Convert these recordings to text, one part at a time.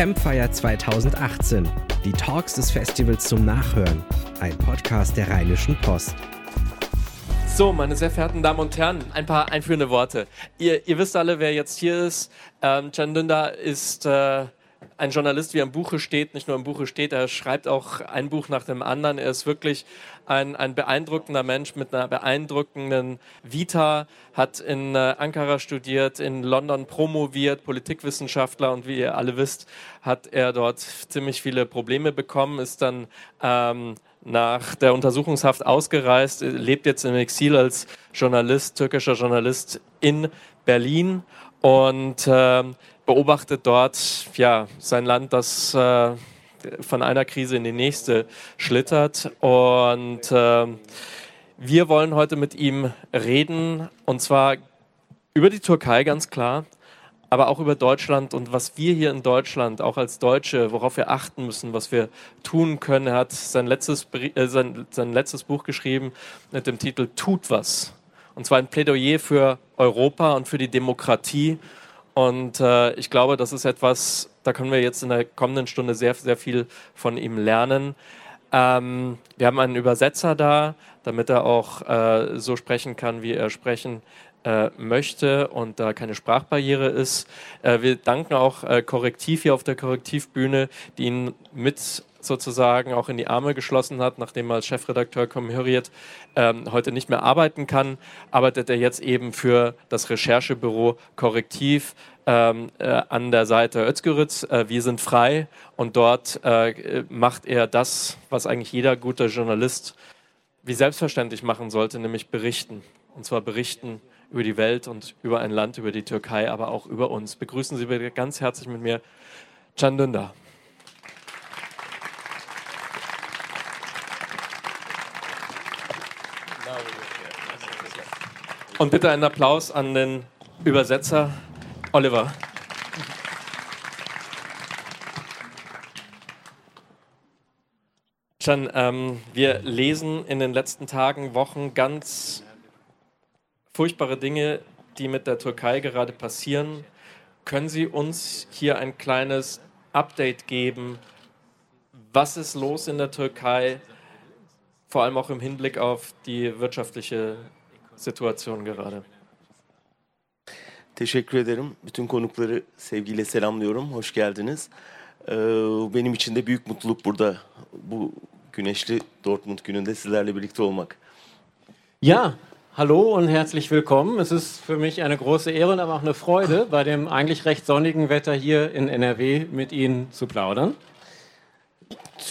Campfire 2018. Die Talks des Festivals zum Nachhören. Ein Podcast der Rheinischen Post. So, meine sehr verehrten Damen und Herren, ein paar einführende Worte. Ihr, ihr wisst alle, wer jetzt hier ist. Ähm, Can Dündar ist äh, ein Journalist, wie er im Buche steht, nicht nur im Buche steht, er schreibt auch ein Buch nach dem anderen. Er ist wirklich ein, ein beeindruckender Mensch mit einer beeindruckenden Vita, hat in äh, Ankara studiert, in London promoviert, Politikwissenschaftler und wie ihr alle wisst, hat er dort ziemlich viele Probleme bekommen, ist dann ähm, nach der Untersuchungshaft ausgereist, lebt jetzt im Exil als Journalist, türkischer Journalist in Berlin und äh, beobachtet dort ja, sein Land, das äh, von einer Krise in die nächste schlittert. Und äh, wir wollen heute mit ihm reden, und zwar über die Türkei ganz klar, aber auch über Deutschland und was wir hier in Deutschland, auch als Deutsche, worauf wir achten müssen, was wir tun können. Er hat sein letztes, äh, sein, sein letztes Buch geschrieben mit dem Titel Tut was. Und zwar ein Plädoyer für Europa und für die Demokratie und äh, ich glaube, das ist etwas, da können wir jetzt in der kommenden Stunde sehr, sehr viel von ihm lernen. Ähm, wir haben einen Übersetzer da, damit er auch äh, so sprechen kann, wie er sprechen äh, möchte und da keine Sprachbarriere ist. Äh, wir danken auch äh, Korrektiv hier auf der Korrektivbühne, die ihn mit sozusagen auch in die Arme geschlossen hat, nachdem er als Chefredakteur Komhöriet ähm, heute nicht mehr arbeiten kann, arbeitet er jetzt eben für das Recherchebüro Korrektiv ähm, äh, an der Seite Özgürüz. Äh, wir sind frei und dort äh, macht er das, was eigentlich jeder gute Journalist wie selbstverständlich machen sollte, nämlich berichten. Und zwar berichten über die Welt und über ein Land, über die Türkei, aber auch über uns. Begrüßen Sie bitte ganz herzlich mit mir Can Dündar. Und bitte einen Applaus an den Übersetzer Oliver. Can, ähm, wir lesen in den letzten Tagen, Wochen ganz furchtbare Dinge, die mit der Türkei gerade passieren. Können Sie uns hier ein kleines Update geben? Was ist los in der Türkei, vor allem auch im Hinblick auf die wirtschaftliche Situation gerade. Teşekkür ederim. Bütün konukları sevgiyle selamlıyorum. Hoş geldiniz. Ee, benim için de büyük mutluluk burada bu güneşli Dortmund gününde sizlerle birlikte olmak. Ja, hallo und herzlich willkommen. Es ist für mich eine große Ehre und aber auch eine Freude, bei dem eigentlich recht sonnigen Wetter hier in NRW mit Ihnen zu plaudern.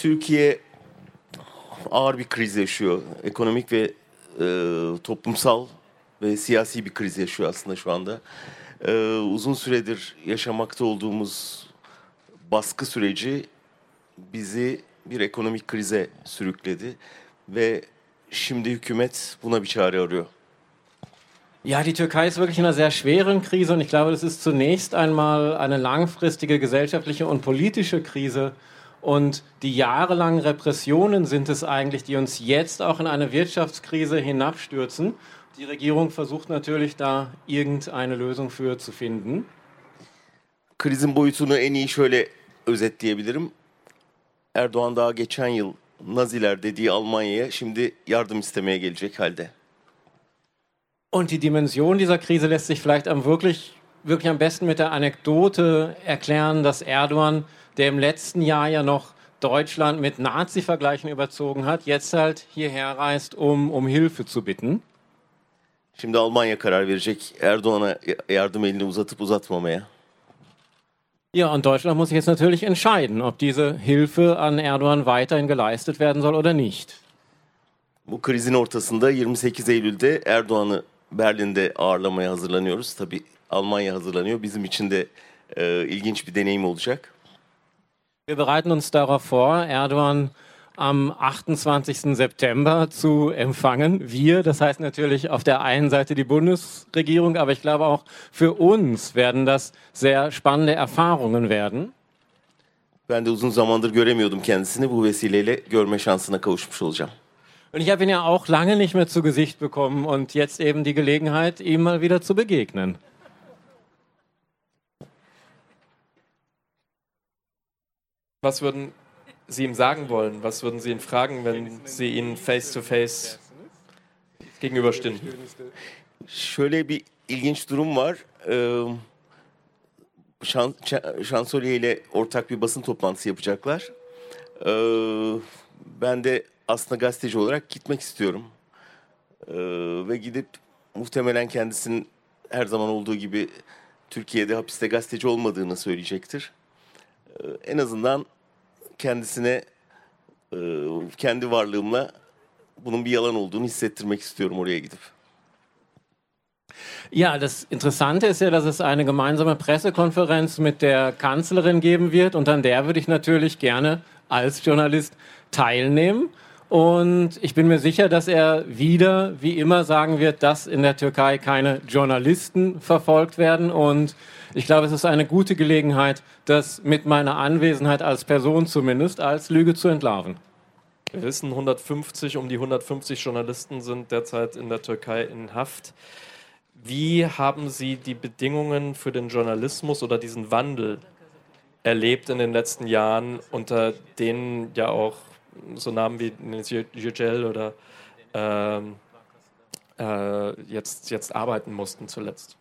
Türkiye ağır bir kriz yaşıyor. Ekonomik ve e, toplumsal ve siyasi bir kriz yaşıyor aslında şu anda. E, uzun süredir yaşamakta olduğumuz baskı süreci bizi bir ekonomik krize sürükledi ve şimdi hükümet buna bir çare arıyor. Ja, die Türkei ist wirklich in einer sehr schweren Krise und ich glaube, das ist zunächst einmal eine langfristige gesellschaftliche und politische Krise, Und die jahrelangen Repressionen sind es eigentlich, die uns jetzt auch in eine Wirtschaftskrise hinabstürzen. Die Regierung versucht natürlich da irgendeine Lösung für zu finden. Krizin boyutunu en iyi şöyle özetleyebilirim. Erdoğan daha geçen yıl Naziler dediği Almanya'ya şimdi yardım istemeye gelecek halde. Und die Dimension dieser Krise lässt sich vielleicht am wirklich, wirklich am besten mit der Anekdote erklären, dass Erdogan der im letzten Jahr ja noch Deutschland mit Nazi-Vergleichen überzogen hat, jetzt halt hierher reist, um, um Hilfe zu bitten. Şimdi Almanya karar verecek Erdoğan'a yardım elini uzatıp uzatmamaya. Ja, und Deutschland muss sich jetzt natürlich entscheiden, ob diese Hilfe an Erdogan weiterhin geleistet werden soll oder nicht. Bu krizin ortasında 28 Eylül'de Erdoğan'ı Berlin'de ağırlamaya hazırlanıyoruz. Tabii Almanya hazırlanıyor. Bizim için de e, ilginç bir deneyim olacak. Wir bereiten uns darauf vor, Erdogan am 28. September zu empfangen. Wir, das heißt natürlich auf der einen Seite die Bundesregierung, aber ich glaube auch für uns werden das sehr spannende Erfahrungen werden. Ben de uzun zamandır göremiyordum kendisini. Bu vesileyle görme şansına kavuşmuş olacağım. Und ich habe ihn ja auch lange nicht mehr zu Gesicht bekommen und jetzt eben die Gelegenheit, ihm mal wieder zu begegnen. Was würden Sie ihm sagen wollen? Was würden Sie ihn fragen, wenn Sie ihn face to face gegenüberstehen? Şöyle bir ilginç durum var. Ee, Şan, Şansölye ile ortak bir basın toplantısı yapacaklar. Ee, ben de aslında gazeteci olarak gitmek istiyorum. Ee, ve gidip muhtemelen kendisinin her zaman olduğu gibi Türkiye'de hapiste gazeteci olmadığını söyleyecektir. En azından kendisine e, kendi varlığımla bunun bir yalan olduğunu hissettirmek istiyorum oraya gidip. Ja, das Interessante ist ja, dass es eine gemeinsame Pressekonferenz mit der Kanzlerin geben wird und an der würde ich natürlich gerne als Journalist teilnehmen. Und ich bin mir sicher, dass er wieder, wie immer, sagen wird, dass in der Türkei keine Journalisten verfolgt werden. Und ich glaube, es ist eine gute Gelegenheit, das mit meiner Anwesenheit als Person zumindest als Lüge zu entlarven. Wir wissen, 150, um die 150 Journalisten sind derzeit in der Türkei in Haft. Wie haben Sie die Bedingungen für den Journalismus oder diesen Wandel erlebt in den letzten Jahren, unter denen ja auch so Namen wie Yücel oder ähm, äh, jetzt, jetzt arbeiten mussten zuletzt?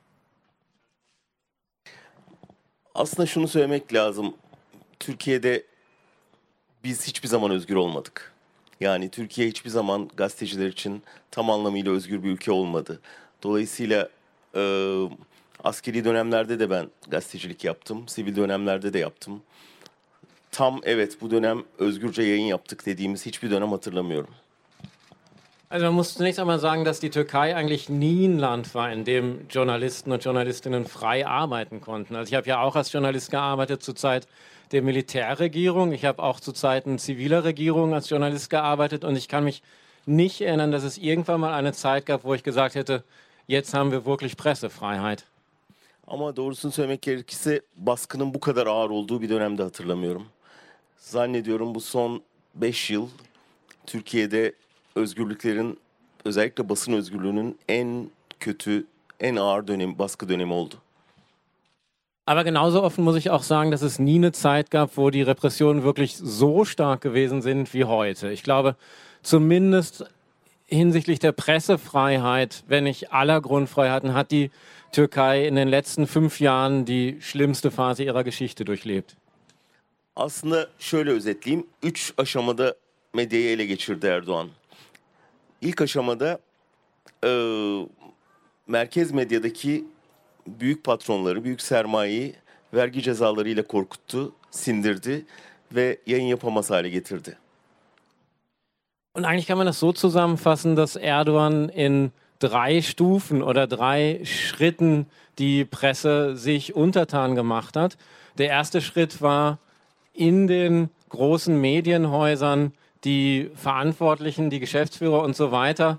Aslında şunu söylemek lazım. Türkiye'de biz hiçbir zaman özgür olmadık. Yani Türkiye hiçbir zaman gazeteciler için tam anlamıyla özgür bir ülke olmadı. Dolayısıyla e, askeri dönemlerde de ben gazetecilik yaptım. Sivil dönemlerde de yaptım. Tam evet bu dönem özgürce yayın yaptık dediğimiz hiçbir dönem hatırlamıyorum. Also man muss zunächst einmal sagen, dass die Türkei eigentlich nie ein Land war, in dem Journalisten und Journalistinnen frei arbeiten konnten. Also ich habe ja auch als Journalist gearbeitet zur Zeit der Militärregierung. Ich habe auch zu Zeiten ziviler Regierung als Journalist gearbeitet und ich kann mich nicht erinnern, dass es irgendwann mal eine Zeit gab, wo ich gesagt hätte, jetzt haben wir wirklich Pressefreiheit. Ama doğrusunu söylemek gerekirse baskının bu kadar ağır olduğu bir dönemde hatırlamıyorum. Zannediyorum bu son 5 yıl Türkiye'de özgürlüklerin özellikle basın özgürlüğünün en kötü, en ağır dönemi, baskı dönemi oldu. Aber genauso offen muss ich auch sagen, dass es nie eine Zeit gab, wo die Repressionen wirklich so stark gewesen sind wie heute. Ich glaube, zumindest hinsichtlich der Pressefreiheit, wenn nicht aller Grundfreiheiten, hat die Türkei in den letzten fünf Jahren die schlimmste Phase ihrer Geschichte durchlebt. Aslında şöyle özetleyeyim. Üç aşamada medyayı ele geçirdi Erdoğan. İlk aşamada e, merkez medyadaki büyük patronları, büyük sermayeyi vergi cezalarıyla korkuttu, sindirdi ve yayın yapamaz hale getirdi. Und eigentlich kann man das so zusammenfassen, dass Erdogan in drei Stufen oder drei Schritten die Presse sich untertan gemacht hat. Der erste Schritt war in den großen Medienhäusern die Verantwortlichen, die Geschäftsführer und so weiter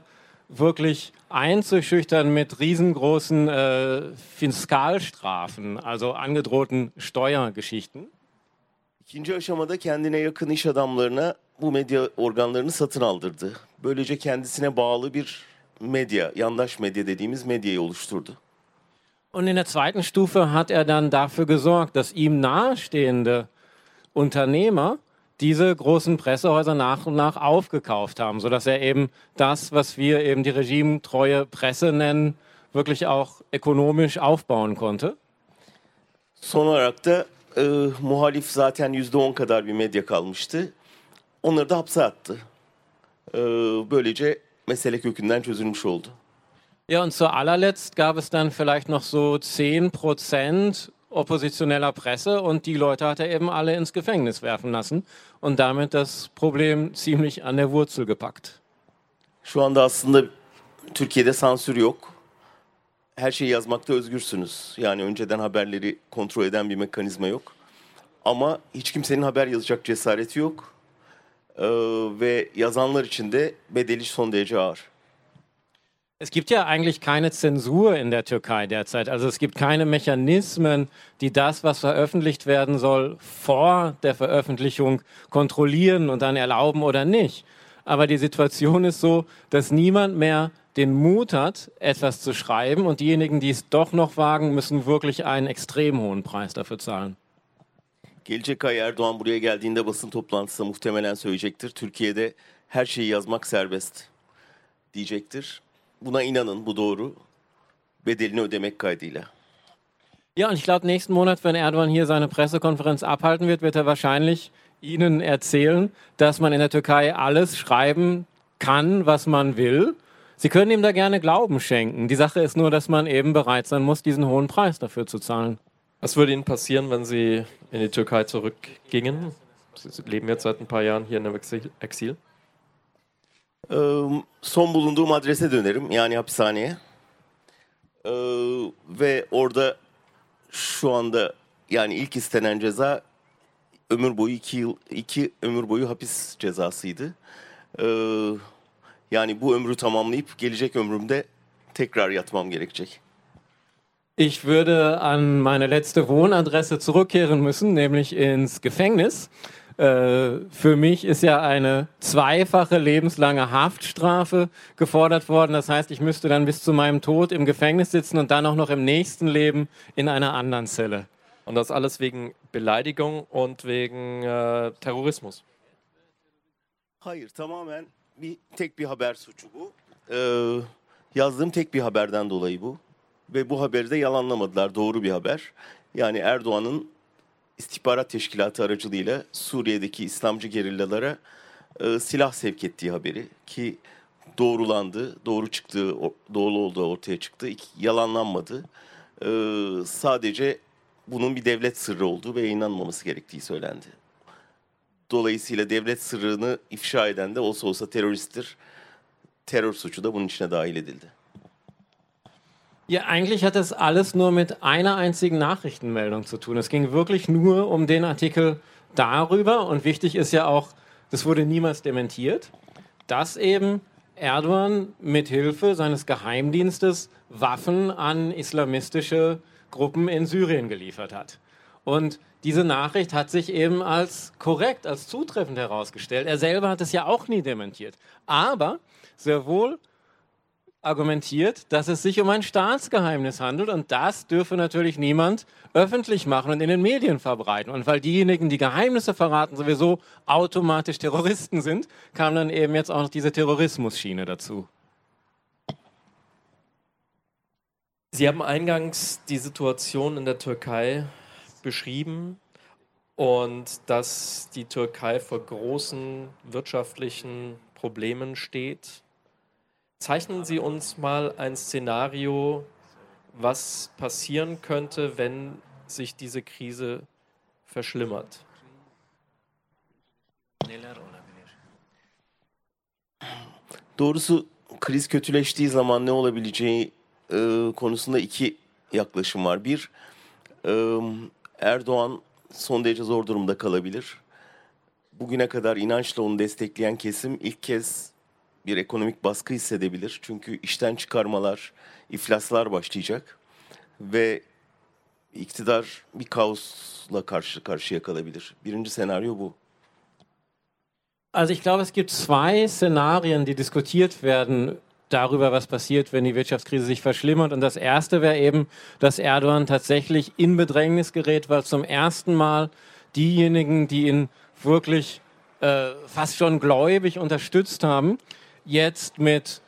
wirklich einzuschüchtern mit riesengroßen äh, Fiskalstrafen, also angedrohten Steuergeschichten. İkinci aşamada kendine yakın iş adamlarına bu medya organlarını satın aldırdı. Böylece kendisine bağlı bir medya, yandaş medya dediğimiz medyayı oluşturdu. Und in der zweiten Stufe hat er dann dafür gesorgt, dass ihm nahestehende Unternehmer diese großen Pressehäuser nach und nach aufgekauft haben, sodass er eben das, was wir eben die regimetreue Presse nennen, wirklich auch ökonomisch aufbauen konnte. Son olarak da e, muhalif zaten yüzde on kadar bir medya kalmıştı. Onları da hapse attı. E, böylece mesele kökünden çözülmüş oldu. Ja, und zu allerletzt gab es dann vielleicht noch so 10 Prozent oppositioneller Presse und die Leute hat er eben alle ins Gefängnis werfen lassen und damit das Problem ziemlich an der Wurzel gepackt. Şu anda aslında Türkiye'de sansür yok. Her şeyi yazmakta özgürsünüz. Yani önceden haberleri kontrol eden bir mekanizma yok. Ama hiç kimsenin haber yazacak cesareti yok. Ee, ve yazanlar için de bedeli son derece ağır. Es gibt ja eigentlich keine Zensur in der Türkei derzeit. Also es gibt keine Mechanismen, die das, was veröffentlicht werden soll, vor der Veröffentlichung kontrollieren und dann erlauben oder nicht. Aber die Situation ist so, dass niemand mehr den Mut hat, etwas zu schreiben und diejenigen, die es doch noch wagen, müssen wirklich einen extrem hohen Preis dafür zahlen. Gelecek ay Erdoğan buraya geldiğinde basın toplantısında muhtemelen söyleyecektir. Türkiye'de her şeyi yazmak serbest diyecektir. Buna inanın bu doğru. Bedelini ödemek kaydıyla. Ja, und ich glaube, nächsten Monat, wenn Erdogan hier seine Pressekonferenz abhalten wird, wird er wahrscheinlich Ihnen erzählen, dass man in der Türkei alles schreiben kann, was man will. Sie können ihm da gerne Glauben schenken. Die Sache ist nur, dass man eben bereit sein muss, diesen hohen Preis dafür zu zahlen. Was würde Ihnen passieren, wenn Sie in die Türkei zurückgingen? Sie leben jetzt seit ein paar Jahren hier in einem Exil. Son bulunduğum adrese dönerim yani hapishaneye. Ee, ve orada şu anda yani ilk istenen ceza ömür boyu iki yıl iki ömür boyu hapis cezasıydı. Ee, yani bu ömrü tamamlayıp gelecek ömrümde tekrar yatmam gerekecek. Ich würde an meine letzte Wohnadresse zurückkehren müssen, nämlich ins Gefängnis. Äh, für mich ist ja eine zweifache lebenslange Haftstrafe gefordert worden. Das heißt, ich müsste dann bis zu meinem Tod im Gefängnis sitzen und dann auch noch im nächsten Leben in einer anderen Zelle. Und das alles wegen Beleidigung und wegen äh, Terrorismus. Hayır tamamen bir tek bir haber suçu bu. Ee, yazdığım tek bir haberden dolayı bu. Ve bu haberi de yalanlamadılar. Doğru bir haber. Yani Erdoğan'ın istihbarat teşkilatı aracılığıyla Suriye'deki İslamcı gerillalara e, silah sevk ettiği haberi ki doğrulandı, doğru çıktığı, doğru olduğu ortaya çıktı, yalanlanmadı. E, sadece bunun bir devlet sırrı olduğu ve yayınlanmaması gerektiği söylendi. Dolayısıyla devlet sırrını ifşa eden de olsa olsa teröristtir. Terör suçu da bunun içine dahil edildi. Ja, eigentlich hat das alles nur mit einer einzigen Nachrichtenmeldung zu tun. Es ging wirklich nur um den Artikel darüber und wichtig ist ja auch, das wurde niemals dementiert, dass eben Erdogan mit Hilfe seines Geheimdienstes Waffen an islamistische Gruppen in Syrien geliefert hat. Und diese Nachricht hat sich eben als korrekt, als zutreffend herausgestellt. Er selber hat es ja auch nie dementiert. Aber sehr wohl argumentiert, dass es sich um ein Staatsgeheimnis handelt und das dürfe natürlich niemand öffentlich machen und in den Medien verbreiten. Und weil diejenigen, die Geheimnisse verraten, sowieso automatisch Terroristen sind, kam dann eben jetzt auch noch diese Terrorismusschiene dazu. Sie haben eingangs die Situation in der Türkei beschrieben und dass die Türkei vor großen wirtschaftlichen Problemen steht Zeichnen Sie uns mal ein Szenario, was passieren könnte, wenn sich diese Krise verschlimmert. Doğrusu kriz kötüleştiği zaman ne olabileceği e, konusunda iki yaklaşım var. Bir, e, Erdoğan son derece zor durumda kalabilir. Bugüne kadar inançla onu destekleyen kesim ilk kez bir ekonomik baskı hissedebilir. Çünkü işten çıkarmalar, iflaslar başlayacak ve iktidar bir kaosla karşı karşıya kalabilir. Birinci senaryo bu. Also ich glaube, es gibt zwei Szenarien, die diskutiert werden darüber, was passiert, wenn die Wirtschaftskrise sich verschlimmert. Und das erste wäre eben, dass Erdogan tatsächlich in Bedrängnis gerät, weil zum ersten Mal diejenigen, die ihn wirklich äh, fast schon gläubig unterstützt haben, jetzt mit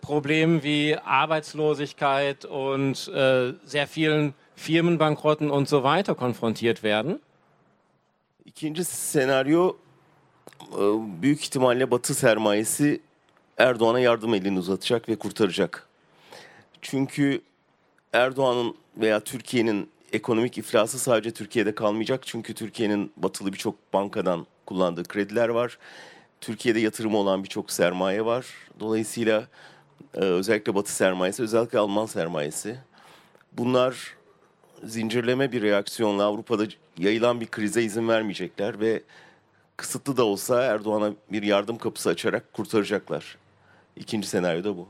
Problemen wie Arbeitslosigkeit und äh, sehr vielen Firmenbankrotten und so weiter konfrontiert werden? İkinci senaryo e, büyük ihtimalle Batı sermayesi Erdoğan'a yardım elini uzatacak ve kurtaracak. Çünkü Erdoğan'ın veya Türkiye'nin ekonomik iflası sadece Türkiye'de kalmayacak. Çünkü Türkiye'nin batılı birçok bankadan kullandığı krediler var Türkiye'de yatırımı olan birçok sermaye var. Dolayısıyla e, özellikle Batı sermayesi, özellikle Alman sermayesi. Bunlar zincirleme bir reaksiyonla Avrupa'da yayılan bir krize izin vermeyecekler ve kısıtlı da olsa Erdoğan'a bir yardım kapısı açarak kurtaracaklar. İkinci senaryo da bu.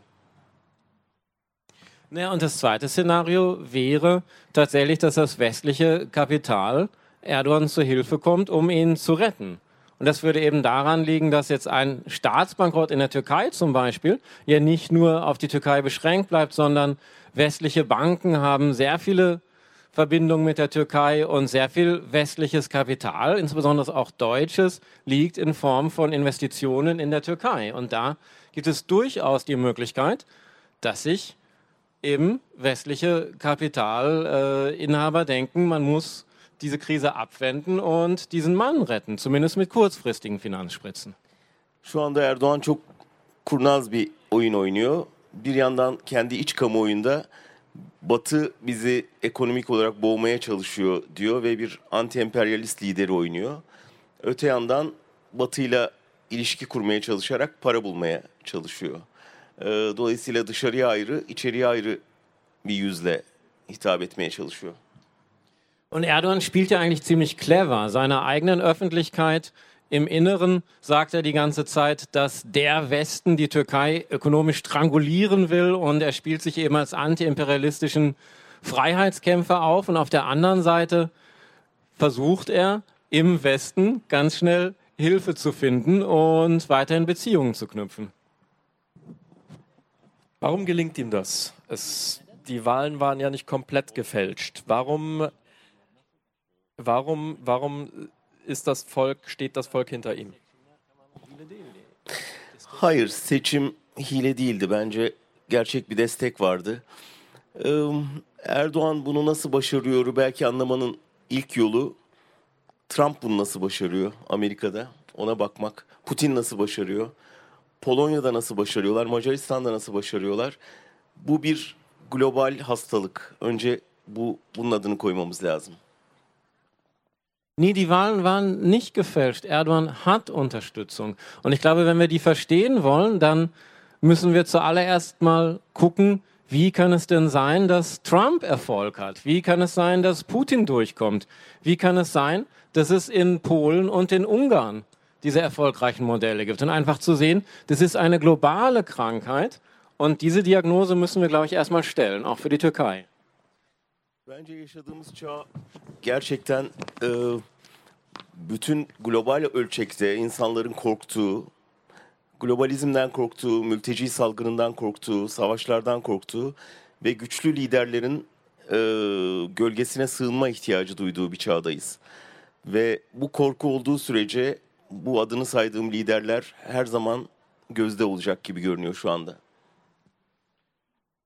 Ja, und das zweite Szenario wäre tatsächlich, dass das westliche Kapital Erdogan zu Hilfe kommt, um ihn zu retten. Und das würde eben daran liegen, dass jetzt ein Staatsbankrott in der Türkei zum Beispiel ja nicht nur auf die Türkei beschränkt bleibt, sondern westliche Banken haben sehr viele Verbindungen mit der Türkei und sehr viel westliches Kapital, insbesondere auch deutsches, liegt in Form von Investitionen in der Türkei. Und da gibt es durchaus die Möglichkeit, dass sich eben westliche Kapitalinhaber äh, denken, man muss diese Krise abwenden und diesen Mann retten, zumindest mit kurzfristigen Finanzspritzen. Şu anda Erdoğan çok kurnaz bir oyun oynuyor. Bir yandan kendi iç kamuoyunda Batı bizi ekonomik olarak boğmaya çalışıyor diyor ve bir anti-emperyalist lideri oynuyor. Öte yandan Batı'yla ilişki kurmaya çalışarak para bulmaya çalışıyor. Ee, dolayısıyla dışarıya ayrı, içeriye ayrı bir yüzle hitap etmeye çalışıyor. Und Erdogan spielt ja eigentlich ziemlich clever. Seiner eigenen Öffentlichkeit im Inneren sagt er die ganze Zeit, dass der Westen die Türkei ökonomisch strangulieren will und er spielt sich eben als antiimperialistischen Freiheitskämpfer auf. Und auf der anderen Seite versucht er im Westen ganz schnell Hilfe zu finden und weiterhin Beziehungen zu knüpfen. Warum gelingt ihm das? Es, die Wahlen waren ja nicht komplett gefälscht. Warum, warum, warum ist das Volk, steht das Volk hinter ihm? Hayır, seçim hile değildi. Bence gerçek bir destek vardı. Erdoğan bunu nasıl başarıyor belki anlamanın ilk yolu Trump bunu nasıl başarıyor Amerika'da ona bakmak. Putin nasıl başarıyor? Polonya'da nasıl başarıyorlar? Macaristan'da nasıl başarıyorlar? Bu bir global hastalık. Önce bu bunun adını koymamız lazım. Nee, die Wahlen waren nicht gefälscht. Erdogan hat Unterstützung. Und ich glaube, wenn wir die verstehen wollen, dann müssen wir zuallererst mal gucken, wie kann es denn sein, dass Trump Erfolg hat? Wie kann es sein, dass Putin durchkommt? Wie kann es sein, dass es in Polen und in Ungarn diese erfolgreichen Modelle gibt. Und einfach zu sehen, das ist eine globale Krankheit und diese Diagnose müssen wir, glaube ich, erstmal stellen, auch für die Türkei. Bence yaşadığımız çağ gerçekten e, bütün global ölçekte insanların korktuğu, globalizmden korktuğu, mülteci salgınından korktuğu, savaşlardan korktuğu ve güçlü liderlerin e, gölgesine sığınma ihtiyacı duyduğu bir çağdayız. Ve bu korku olduğu sürece bu adını saydığım liderler her zaman gözde olacak gibi görünüyor şu anda.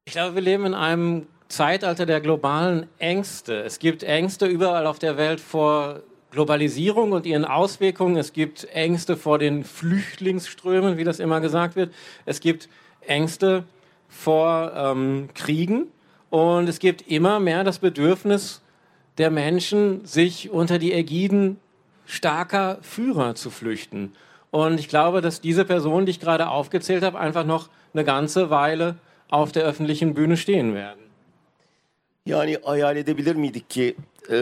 Ich glaube, wir leben in einem Zeitalter der globalen Ängste. Es gibt Ängste überall auf der Welt vor Globalisierung und ihren Auswirkungen. Es gibt Ängste vor den Flüchtlingsströmen, wie das immer gesagt wird. Es gibt Ängste vor ähm, Kriegen. Und es gibt immer mehr das Bedürfnis der Menschen, sich unter die Ägiden starker Führer zu flüchten. Und ich glaube, dass diese Personen, die ich gerade aufgezählt habe, einfach noch eine ganze Weile auf der öffentlichen Bühne stehen werden. Yani hayal edebilir miydik ki e,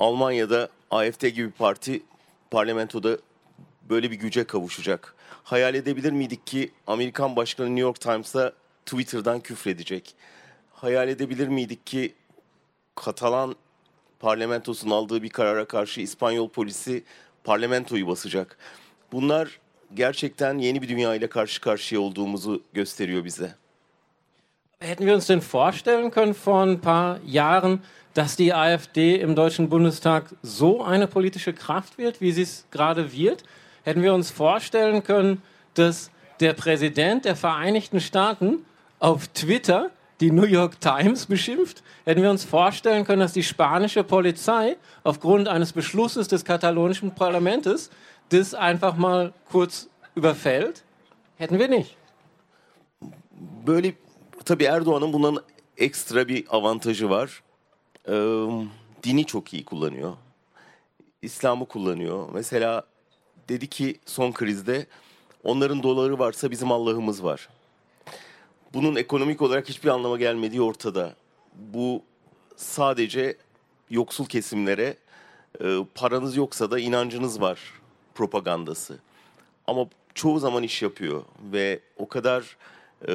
Almanya'da AFD gibi parti parlamentoda böyle bir güce kavuşacak? Hayal edebilir miydik ki Amerikan Başkanı New York Times'a Twitter'dan küfredecek? Hayal edebilir miydik ki Katalan parlamentosunun aldığı bir karara karşı İspanyol polisi parlamentoyu basacak. Bunlar gerçekten yeni bir dünya ile karşı karşıya olduğumuzu gösteriyor bize. Hätten wir uns denn vorstellen können vor ein paar Jahren, dass die AfD im Deutschen Bundestag so eine politische Kraft wird, wie sie es gerade wird? Hätten wir uns vorstellen können, dass der Präsident der Vereinigten Staaten auf Twitter die New York Times beschimpft? Hätten wir uns vorstellen können, dass die spanische Polizei aufgrund eines Beschlusses des katalonischen Parlaments das einfach mal kurz überfällt? Hätten wir nicht. Böyle tabii Erdoğan'ın bundan ekstra bir avantajı var. Ee, dini çok iyi kullanıyor. İslam'ı kullanıyor. Mesela dedi ki son krizde onların doları varsa bizim Allah'ımız var. Bunun ekonomik olarak hiçbir anlama gelmediği ortada. Bu sadece yoksul kesimlere e, paranız yoksa da inancınız var propagandası. Ama çoğu zaman iş yapıyor ve o kadar e,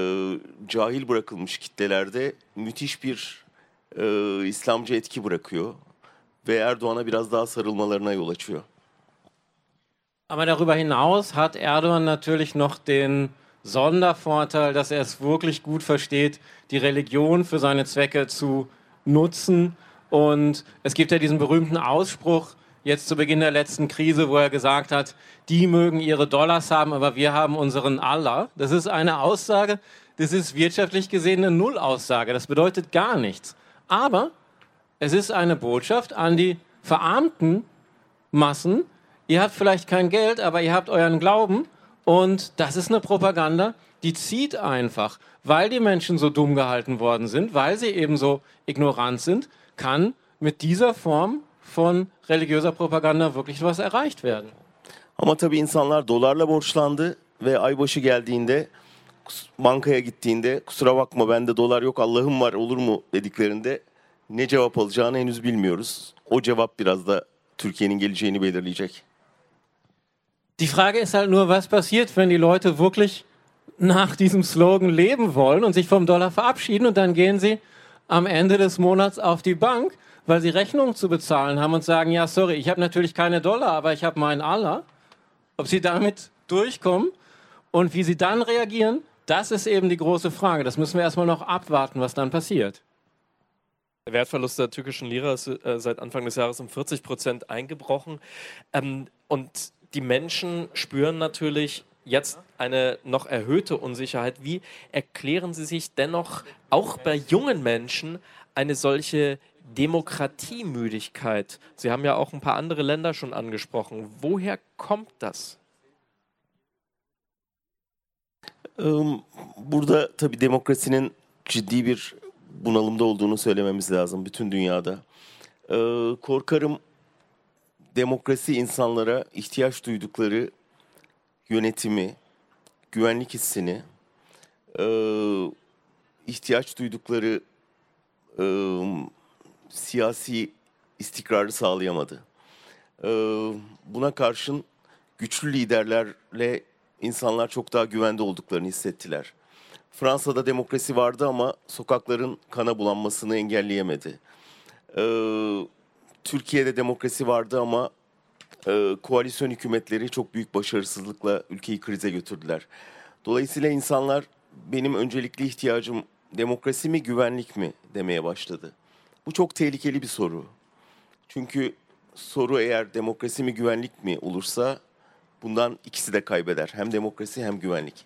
cahil bırakılmış kitlelerde müthiş bir e, İslamcı etki bırakıyor ve Erdoğan'a biraz daha sarılmalarına yol açıyor. Aber darüber hinaus hat Erdogan natürlich noch den Sondervorteil, dass er es wirklich gut versteht, die Religion für seine Zwecke zu nutzen. Und es gibt ja diesen berühmten Ausspruch, jetzt zu Beginn der letzten Krise, wo er gesagt hat, die mögen ihre Dollars haben, aber wir haben unseren Allah. Das ist eine Aussage, das ist wirtschaftlich gesehen eine Nullaussage. Das bedeutet gar nichts. Aber es ist eine Botschaft an die verarmten Massen. Ihr habt vielleicht kein Geld, aber ihr habt euren Glauben. Und das ist eine Propaganda, die zieht einfach. Weil die Menschen so dumm gehalten worden sind, weil sie eben so ignorant sind, kann mit dieser Form von religiöser Propaganda wirklich was erreicht werden. Ama tabii insanlar dolarla borçlandı ve aybaşı geldiğinde bankaya gittiğinde kusura bakma bende dolar yok Allah'ım var olur mu dediklerinde ne cevap alacağını henüz bilmiyoruz. O cevap biraz da Türkiye'nin geleceğini belirleyecek. Die Frage ist halt nur, was passiert, wenn die Leute wirklich nach diesem Slogan leben wollen und sich vom Dollar verabschieden und dann gehen sie am Ende des Monats auf die Bank, weil sie Rechnungen zu bezahlen haben und sagen, ja, sorry, ich habe natürlich keine Dollar, aber ich habe meinen Allah. Ob sie damit durchkommen und wie sie dann reagieren, das ist eben die große Frage. Das müssen wir erstmal noch abwarten, was dann passiert. Der Wertverlust der türkischen Lira ist äh, seit Anfang des Jahres um 40 Prozent eingebrochen. Ähm, und die Menschen spüren natürlich jetzt eine noch erhöhte Unsicherheit. Wie erklären Sie sich dennoch auch bei jungen Menschen eine solche Demokratiemüdigkeit? Sie haben ja auch ein paar andere Länder schon angesprochen. Woher kommt das? Burada tabii demokrasinin ciddi bir bunalımda olduğunu söylememiz lazım bütün dünyada. Korkarım demokrasi insanlara ihtiyaç duydukları yönetimi, güvenlik hissini, ihtiyaç duydukları siyasi istikrarı sağlayamadı. Buna karşın güçlü liderlerle insanlar çok daha güvende olduklarını hissettiler. Fransa'da demokrasi vardı ama sokakların kana bulanmasını engelleyemedi. Ee, Türkiye'de demokrasi vardı ama e, koalisyon hükümetleri çok büyük başarısızlıkla ülkeyi krize götürdüler. Dolayısıyla insanlar benim öncelikli ihtiyacım demokrasi mi güvenlik mi demeye başladı. Bu çok tehlikeli bir soru. Çünkü soru eğer demokrasi mi güvenlik mi olursa bundan ikisi de kaybeder. Hem demokrasi hem güvenlik.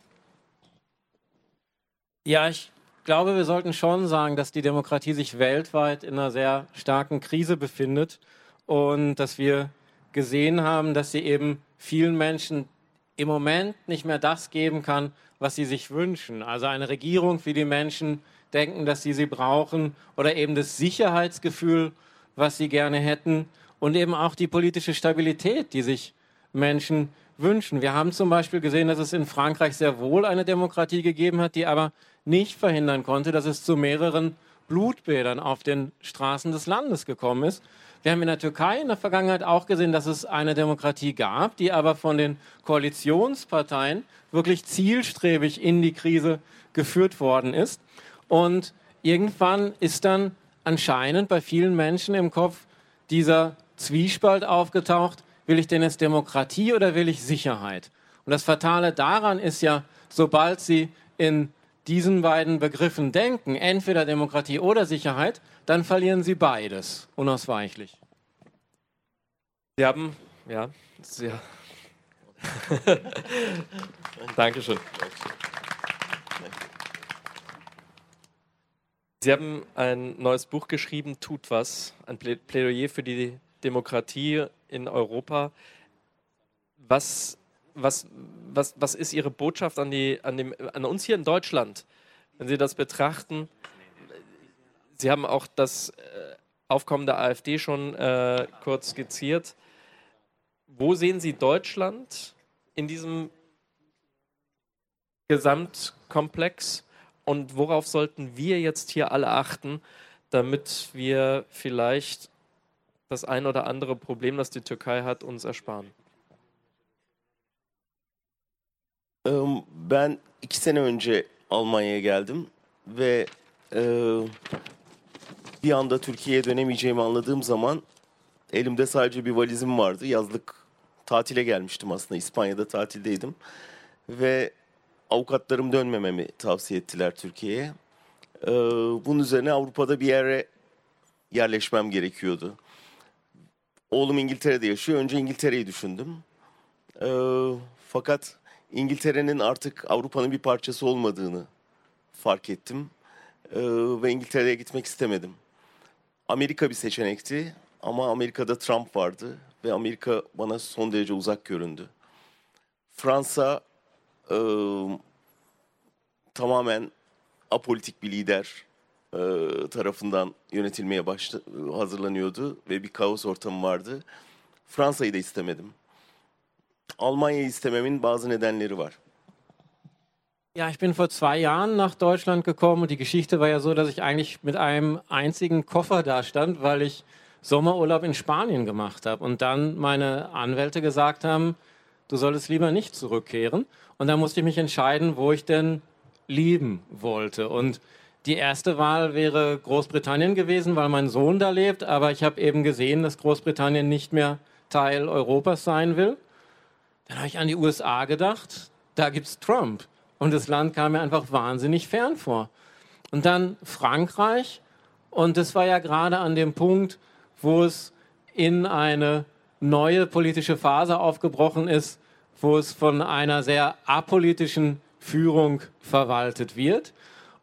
Ja, ich glaube, wir sollten schon sagen, dass die Demokratie sich weltweit in einer sehr starken Krise befindet und dass wir gesehen haben, dass sie eben vielen Menschen im Moment nicht mehr das geben kann, was sie sich wünschen. Also eine Regierung, wie die Menschen denken, dass sie sie brauchen oder eben das Sicherheitsgefühl, was sie gerne hätten und eben auch die politische Stabilität, die sich Menschen wünschen. Wir haben zum Beispiel gesehen, dass es in Frankreich sehr wohl eine Demokratie gegeben hat, die aber nicht verhindern konnte, dass es zu mehreren Blutbädern auf den Straßen des Landes gekommen ist. Wir haben in der Türkei in der Vergangenheit auch gesehen, dass es eine Demokratie gab, die aber von den Koalitionsparteien wirklich zielstrebig in die Krise geführt worden ist. Und irgendwann ist dann anscheinend bei vielen Menschen im Kopf dieser Zwiespalt aufgetaucht, will ich denn jetzt Demokratie oder will ich Sicherheit? Und das Fatale daran ist ja, sobald Sie in diesen beiden Begriffen denken, entweder Demokratie oder Sicherheit, dann verlieren Sie beides, unausweichlich. Sie haben, ja, Sie, Dankeschön. Sie haben ein neues Buch geschrieben, Tut was, ein Plädoyer für die Demokratie in Europa. Was, was, was, was ist Ihre Botschaft an, die, an, dem, an uns hier in Deutschland, wenn Sie das betrachten? Sie haben auch das äh, Aufkommen der AfD schon äh, kurz skizziert. Wo sehen Sie Deutschland in diesem Gesamtkomplex und worauf sollten wir jetzt hier alle achten, damit wir vielleicht das ein oder andere Problem, das die Türkei hat, uns ersparen? Ben iki sene önce Almanya'ya geldim ve e, bir anda Türkiye'ye dönemeyeceğimi anladığım zaman elimde sadece bir valizim vardı. Yazlık tatile gelmiştim aslında. İspanya'da tatildeydim. Ve avukatlarım dönmememi tavsiye ettiler Türkiye'ye. Ee, bunun üzerine Avrupa'da bir yere yerleşmem gerekiyordu. Oğlum İngiltere'de yaşıyor. Önce İngiltere'yi düşündüm. Ee, fakat İngiltere'nin artık Avrupa'nın bir parçası olmadığını fark ettim. Ee, ve İngiltere'ye gitmek istemedim. Amerika bir seçenekti ama Amerika'da Trump vardı ve Amerika bana son derece uzak göründü. Fransa e, tamamen apolitik bir lider tarafından yönetilmeye başla, hazırlanıyordu ve bir kaos ortamı vardı. Fransa'yı da istemedim. Almanya'yı istememin bazı nedenleri var. Ja, ich bin vor zwei Jahren nach Deutschland gekommen und die Geschichte war ja so, dass ich eigentlich mit einem einzigen Koffer da stand, weil ich Sommerurlaub in Spanien gemacht habe und dann meine Anwälte gesagt haben, du solltest lieber nicht zurückkehren. Und da musste ich mich entscheiden, wo ich denn leben wollte. Und die erste Wahl wäre Großbritannien gewesen, weil mein Sohn da lebt, aber ich habe eben gesehen, dass Großbritannien nicht mehr Teil Europas sein will. Dann habe ich an die USA gedacht, da gibt es Trump. Und das Land kam mir einfach wahnsinnig fern vor. Und dann Frankreich. Und das war ja gerade an dem Punkt, wo es in eine neue politische Phase aufgebrochen ist, wo es von einer sehr apolitischen Führung verwaltet wird.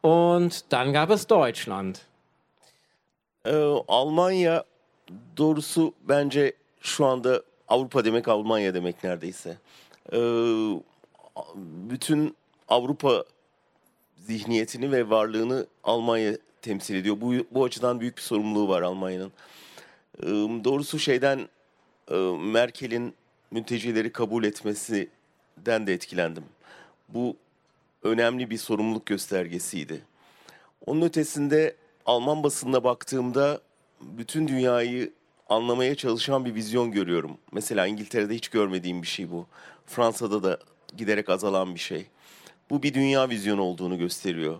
Und dann gab es Deutschland. Ee, Almanya doğrusu bence şu anda Avrupa demek Almanya demek neredeyse. Ee, bütün Avrupa zihniyetini ve varlığını Almanya temsil ediyor. Bu, bu açıdan büyük bir sorumluluğu var Almanya'nın. Ee, doğrusu şeyden e, Merkel'in mültecileri kabul etmesinden de etkilendim. Bu önemli bir sorumluluk göstergesiydi. Onun ötesinde Alman basınına baktığımda bütün dünyayı anlamaya çalışan bir vizyon görüyorum. Mesela İngiltere'de hiç görmediğim bir şey bu. Fransa'da da giderek azalan bir şey. Bu bir dünya vizyonu olduğunu gösteriyor.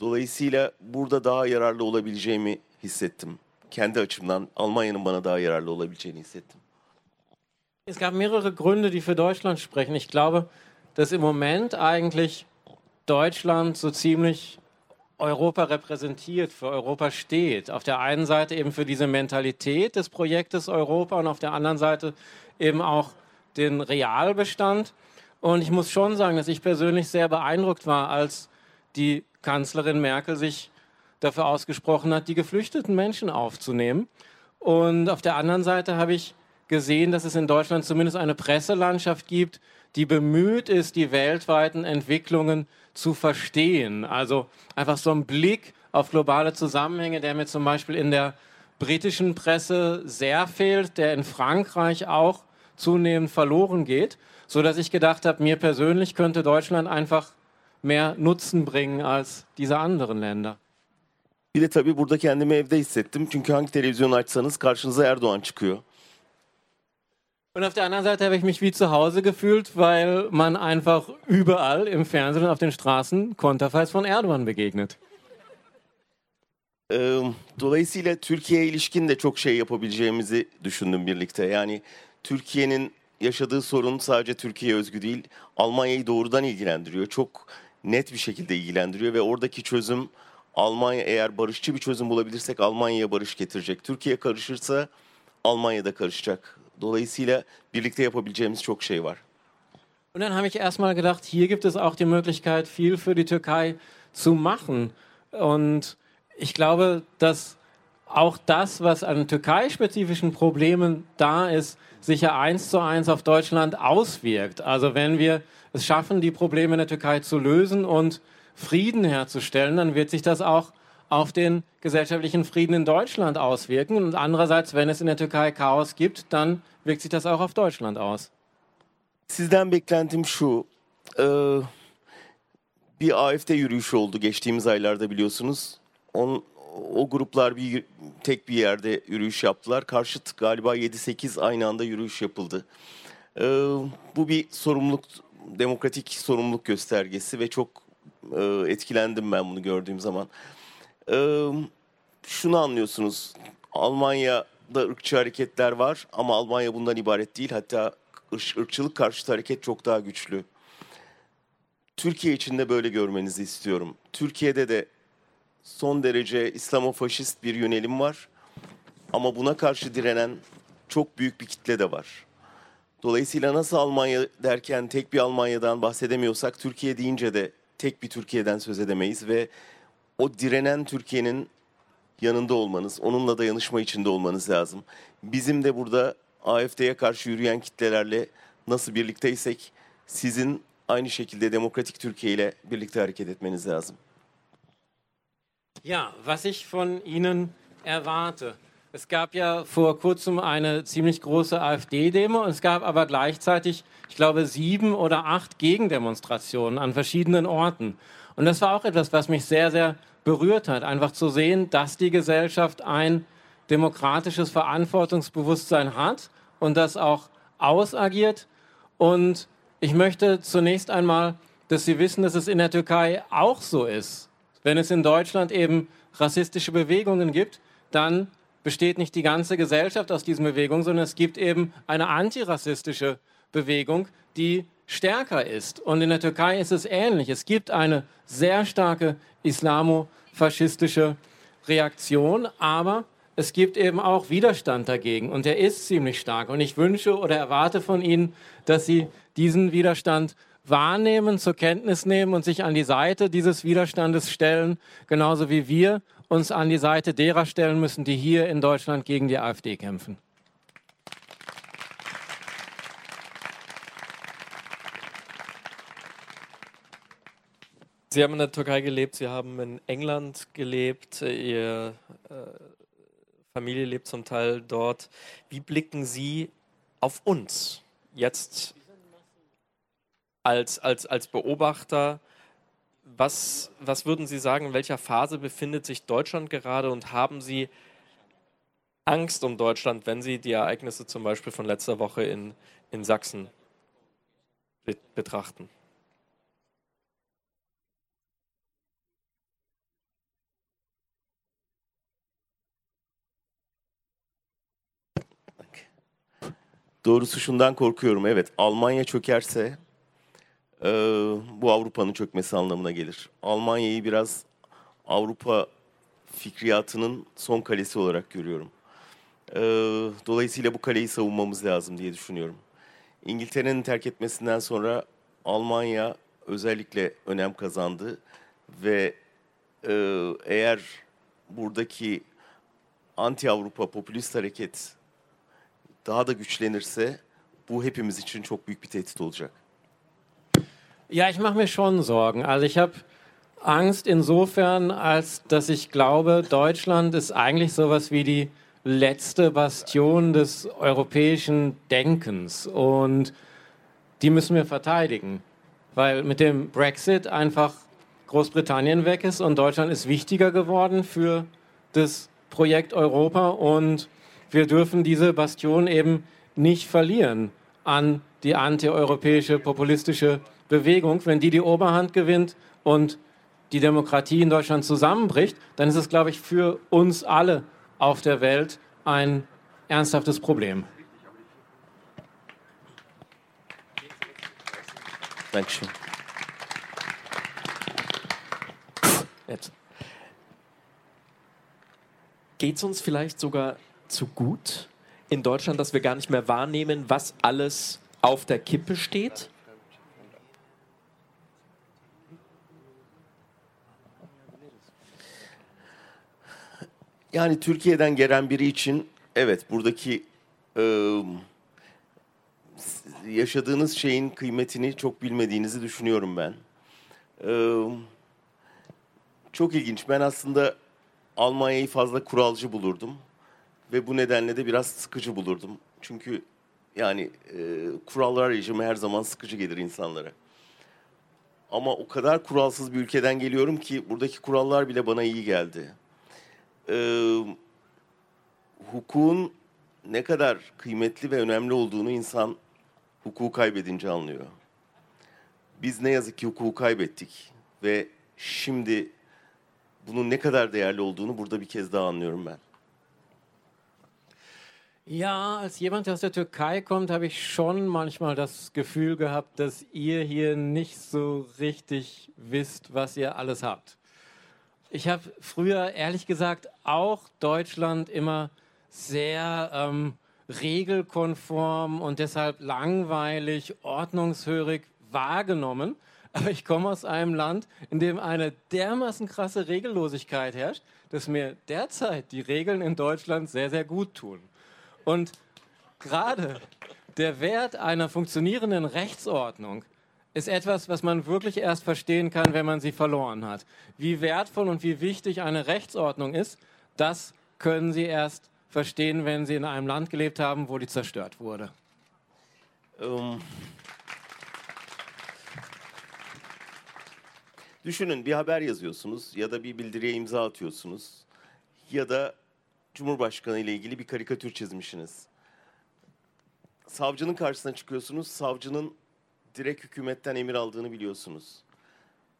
Dolayısıyla burada daha yararlı olabileceğimi hissettim. Kendi açımdan Almanya'nın bana daha yararlı olabileceğini hissettim. Es gab mehrere Gründe, die für Deutschland sprechen. Ich glaube, dass im Moment eigentlich Deutschland so ziemlich Europa repräsentiert, für Europa steht. Auf der einen Seite eben für diese Mentalität des Projektes Europa und auf der anderen Seite eben auch den Realbestand. Und ich muss schon sagen, dass ich persönlich sehr beeindruckt war, als die Kanzlerin Merkel sich dafür ausgesprochen hat, die geflüchteten Menschen aufzunehmen. Und auf der anderen Seite habe ich gesehen, dass es in Deutschland zumindest eine Presselandschaft gibt, die bemüht ist, die weltweiten Entwicklungen zu verstehen. Also einfach so ein Blick auf globale Zusammenhänge, der mir zum Beispiel in der britischen Presse sehr fehlt, der in Frankreich auch zunehmend verloren geht, so dass ich gedacht habe, mir persönlich könnte Deutschland einfach mehr Nutzen bringen als diese anderen Länder. Bir de tabii burada kendimi evde hissettim. Çünkü hangi televizyonu açsanız karşınıza Erdoğan çıkıyor. Und auf der anderen Seite habe ich mich wie zu Hause gefühlt, weil man einfach überall im Fernsehen und auf den Straßen Konterfeis von Erdogan begegnet. Ee, dolayısıyla Türkiye'ye ilişkin de çok şey yapabileceğimizi düşündüm birlikte. Yani Türkiye'nin yaşadığı sorun sadece Türkiye'ye özgü değil, Almanya'yı doğrudan ilgilendiriyor. Çok net bir şekilde ilgilendiriyor ve oradaki çözüm Almanya eğer barışçı bir çözüm bulabilirsek Almanya'ya barış getirecek. Türkiye karışırsa Almanya da karışacak. Dolayısıyla birlikte yapabileceğimiz çok şey var. Und dann habe ich erstmal gedacht, hier gibt es auch die Möglichkeit, viel für die Türkei zu machen. Und ich glaube, dass auch das, was an türkei-spezifischen Problemen da ist, sich ja eins zu eins auf Deutschland auswirkt. Also wenn wir es schaffen, die Probleme in der Türkei zu lösen und Frieden herzustellen, dann wird sich das auch auf den gesellschaftlichen Frieden in Deutschland auswirken. Und andererseits, wenn es in der Türkei Chaos gibt, dann wirkt sich das auch auf Deutschland aus. Sizden beklentim şu. e, bir AFD yürüyüşü oldu geçtiğimiz aylarda biliyorsunuz. On, o gruplar bir tek bir yerde yürüyüş yaptılar. Karşıt galiba 7-8 aynı anda yürüyüş yapıldı. E, bu bir sorumluluk, demokratik sorumluluk göstergesi ve çok e, etkilendim ben bunu gördüğüm zaman. E, şunu anlıyorsunuz. Almanya'da ırkçı hareketler var ama Almanya bundan ibaret değil. Hatta ırk- ırkçılık karşıtı hareket çok daha güçlü. Türkiye için de böyle görmenizi istiyorum. Türkiye'de de son derece İslamofaşist bir yönelim var. Ama buna karşı direnen çok büyük bir kitle de var. Dolayısıyla nasıl Almanya derken tek bir Almanya'dan bahsedemiyorsak Türkiye deyince de tek bir Türkiye'den söz edemeyiz ve o direnen Türkiye'nin yanında olmanız, onunla dayanışma içinde olmanız lazım. Bizim de burada AFD'ye karşı yürüyen kitlelerle nasıl birlikteysek sizin aynı şekilde demokratik Türkiye ile birlikte hareket etmeniz lazım. Ja, was ich von Ihnen erwarte. Es gab ja vor kurzem eine ziemlich große AfD-Demo und es gab aber gleichzeitig, ich glaube, sieben oder acht Gegendemonstrationen an verschiedenen Orten. Und das war auch etwas, was mich sehr, sehr berührt hat, einfach zu sehen, dass die Gesellschaft ein demokratisches Verantwortungsbewusstsein hat und das auch ausagiert. Und ich möchte zunächst einmal, dass Sie wissen, dass es in der Türkei auch so ist. Wenn es in Deutschland eben rassistische Bewegungen gibt, dann besteht nicht die ganze Gesellschaft aus diesen Bewegungen, sondern es gibt eben eine antirassistische Bewegung, die stärker ist. Und in der Türkei ist es ähnlich. Es gibt eine sehr starke islamofaschistische Reaktion, aber es gibt eben auch Widerstand dagegen und der ist ziemlich stark. Und ich wünsche oder erwarte von Ihnen, dass Sie diesen Widerstand wahrnehmen, zur Kenntnis nehmen und sich an die Seite dieses Widerstandes stellen, genauso wie wir uns an die Seite derer stellen müssen, die hier in Deutschland gegen die AfD kämpfen. Sie haben in der Türkei gelebt, Sie haben in England gelebt, Ihre äh, Familie lebt zum Teil dort. Wie blicken Sie auf uns jetzt als, als, als Beobachter? Was, was würden Sie sagen, in welcher Phase befindet sich Deutschland gerade und haben Sie Angst um Deutschland, wenn Sie die Ereignisse zum Beispiel von letzter Woche in, in Sachsen betrachten? Doğrusu şundan korkuyorum. Evet, Almanya çökerse e, bu Avrupa'nın çökmesi anlamına gelir. Almanya'yı biraz Avrupa fikriyatının son kalesi olarak görüyorum. E, dolayısıyla bu kaleyi savunmamız lazım diye düşünüyorum. İngiltere'nin terk etmesinden sonra Almanya özellikle önem kazandı ve e, eğer buradaki anti-Avrupa popülist hareket daha da güçlenirse bu hepimiz için çok büyük bir tehdit olacak. Ja, ich mache mir schon Sorgen. Also ich habe Angst insofern, als dass ich glaube, Deutschland ist eigentlich sowas wie die letzte Bastion des europäischen Denkens und die müssen wir verteidigen, weil mit dem Brexit einfach Großbritannien weg ist und Deutschland ist wichtiger geworden für das Projekt Europa und wir dürfen diese Bastion eben nicht verlieren an die antieuropäische populistische Bewegung. Wenn die die Oberhand gewinnt und die Demokratie in Deutschland zusammenbricht, dann ist es, glaube ich, für uns alle auf der Welt ein ernsthaftes Problem. Dankeschön. Jetzt. Geht es uns vielleicht sogar zu gut in Deutschland, dass wir gar nicht mehr wahrnehmen, was alles auf der Kippe steht? Yani Türkiye'den gelen biri için evet buradaki e, yaşadığınız şeyin kıymetini çok bilmediğinizi düşünüyorum ben. E, çok ilginç. Ben aslında Almanya'yı fazla kuralcı bulurdum ve bu nedenle de biraz sıkıcı bulurdum. Çünkü yani e, kurallar rejimi her zaman sıkıcı gelir insanlara. Ama o kadar kuralsız bir ülkeden geliyorum ki buradaki kurallar bile bana iyi geldi. Ee, hukukun ne kadar kıymetli ve önemli olduğunu insan hukuku kaybedince anlıyor. Biz ne yazık ki hukuku kaybettik ve şimdi bunun ne kadar değerli olduğunu burada bir kez daha anlıyorum ben. Ja, als jemand, der aus der Türkei kommt, habe ich schon manchmal das Gefühl gehabt, dass ihr hier nicht so richtig wisst, was ihr alles habt. Ich habe früher, ehrlich gesagt, auch Deutschland immer sehr ähm, regelkonform und deshalb langweilig, ordnungshörig wahrgenommen. Aber ich komme aus einem Land, in dem eine dermaßen krasse Regellosigkeit herrscht, dass mir derzeit die Regeln in Deutschland sehr, sehr gut tun. Und gerade der Wert einer funktionierenden Rechtsordnung ist etwas, was man wirklich erst verstehen kann, wenn man sie verloren hat. Wie wertvoll und wie wichtig eine Rechtsordnung ist, das können Sie erst verstehen, wenn Sie in einem Land gelebt haben, wo die zerstört wurde. Um, düşünün bir haber yazıyorsunuz ya da bir bildiriye imza atıyorsunuz ya da Cumhurbaşkanı ile ilgili bir karikatür çizmişsiniz. Savcının karşısına çıkıyorsunuz, savcının direkt hükümetten emir aldığını biliyorsunuz.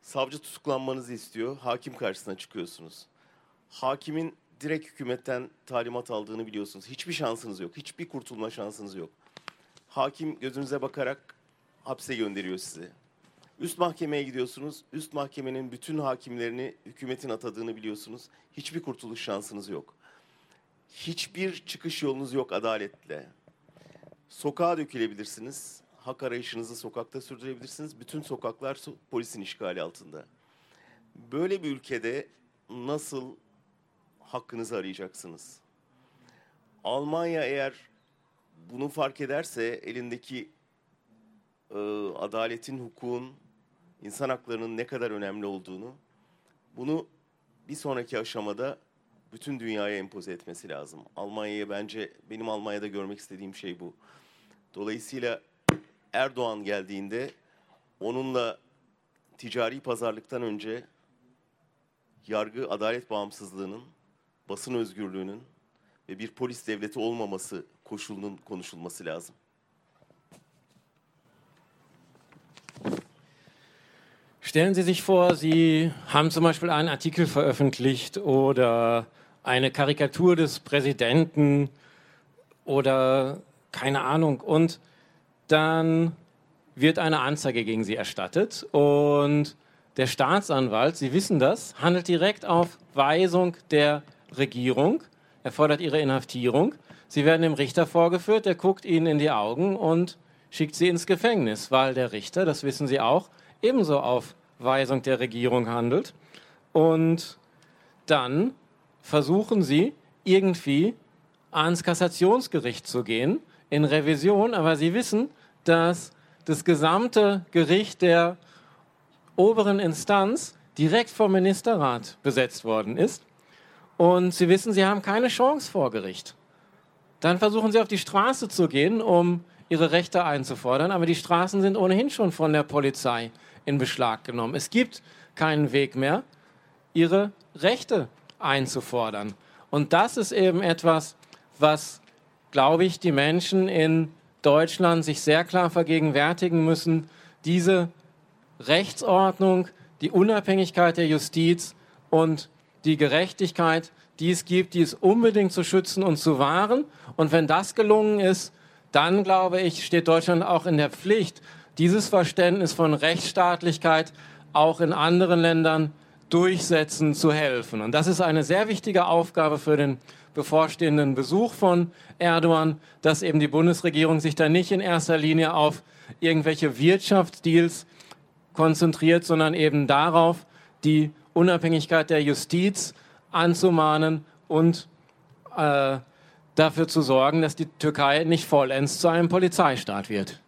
Savcı tutuklanmanızı istiyor, hakim karşısına çıkıyorsunuz. Hakimin direkt hükümetten talimat aldığını biliyorsunuz. Hiçbir şansınız yok, hiçbir kurtulma şansınız yok. Hakim gözünüze bakarak hapse gönderiyor sizi. Üst mahkemeye gidiyorsunuz. Üst mahkemenin bütün hakimlerini hükümetin atadığını biliyorsunuz. Hiçbir kurtuluş şansınız yok. Hiçbir çıkış yolunuz yok adaletle. Sokağa dökülebilirsiniz hak arayışınızı sokakta sürdürebilirsiniz. Bütün sokaklar polisin işgali altında. Böyle bir ülkede nasıl hakkınızı arayacaksınız? Almanya eğer bunu fark ederse elindeki e, adaletin, hukukun, insan haklarının ne kadar önemli olduğunu bunu bir sonraki aşamada bütün dünyaya empoze etmesi lazım. Almanya'ya bence benim Almanya'da görmek istediğim şey bu. Dolayısıyla Erdoğan geldiğinde onunla ticari pazarlıktan önce yargı adalet bağımsızlığının, basın özgürlüğünün ve bir polis devleti olmaması koşulunun konuşulması lazım. Stellen Sie sich vor, Sie haben zum Beispiel einen Artikel veröffentlicht oder eine Karikatur des Präsidenten oder keine Ahnung und dann wird eine Anzeige gegen sie erstattet und der Staatsanwalt, Sie wissen das, handelt direkt auf Weisung der Regierung. Er fordert ihre Inhaftierung. Sie werden dem Richter vorgeführt, der guckt ihnen in die Augen und schickt sie ins Gefängnis, weil der Richter, das wissen Sie auch, ebenso auf Weisung der Regierung handelt. Und dann versuchen Sie irgendwie ans Kassationsgericht zu gehen in Revision, aber Sie wissen, dass das gesamte Gericht der oberen Instanz direkt vom Ministerrat besetzt worden ist. Und Sie wissen, Sie haben keine Chance vor Gericht. Dann versuchen Sie auf die Straße zu gehen, um Ihre Rechte einzufordern, aber die Straßen sind ohnehin schon von der Polizei in Beschlag genommen. Es gibt keinen Weg mehr, Ihre Rechte einzufordern. Und das ist eben etwas, was, glaube ich, die Menschen in Deutschland sich sehr klar vergegenwärtigen müssen, diese Rechtsordnung, die Unabhängigkeit der Justiz und die Gerechtigkeit, die es gibt, die es unbedingt zu schützen und zu wahren. Und wenn das gelungen ist, dann glaube ich, steht Deutschland auch in der Pflicht, dieses Verständnis von Rechtsstaatlichkeit auch in anderen Ländern durchsetzen zu helfen. Und das ist eine sehr wichtige Aufgabe für den bevorstehenden Besuch von Erdogan, dass eben die Bundesregierung sich da nicht in erster Linie auf irgendwelche Wirtschaftsdeals konzentriert, sondern eben darauf, die Unabhängigkeit der Justiz anzumahnen und äh, dafür zu sorgen, dass die Türkei nicht vollends zu einem Polizeistaat wird.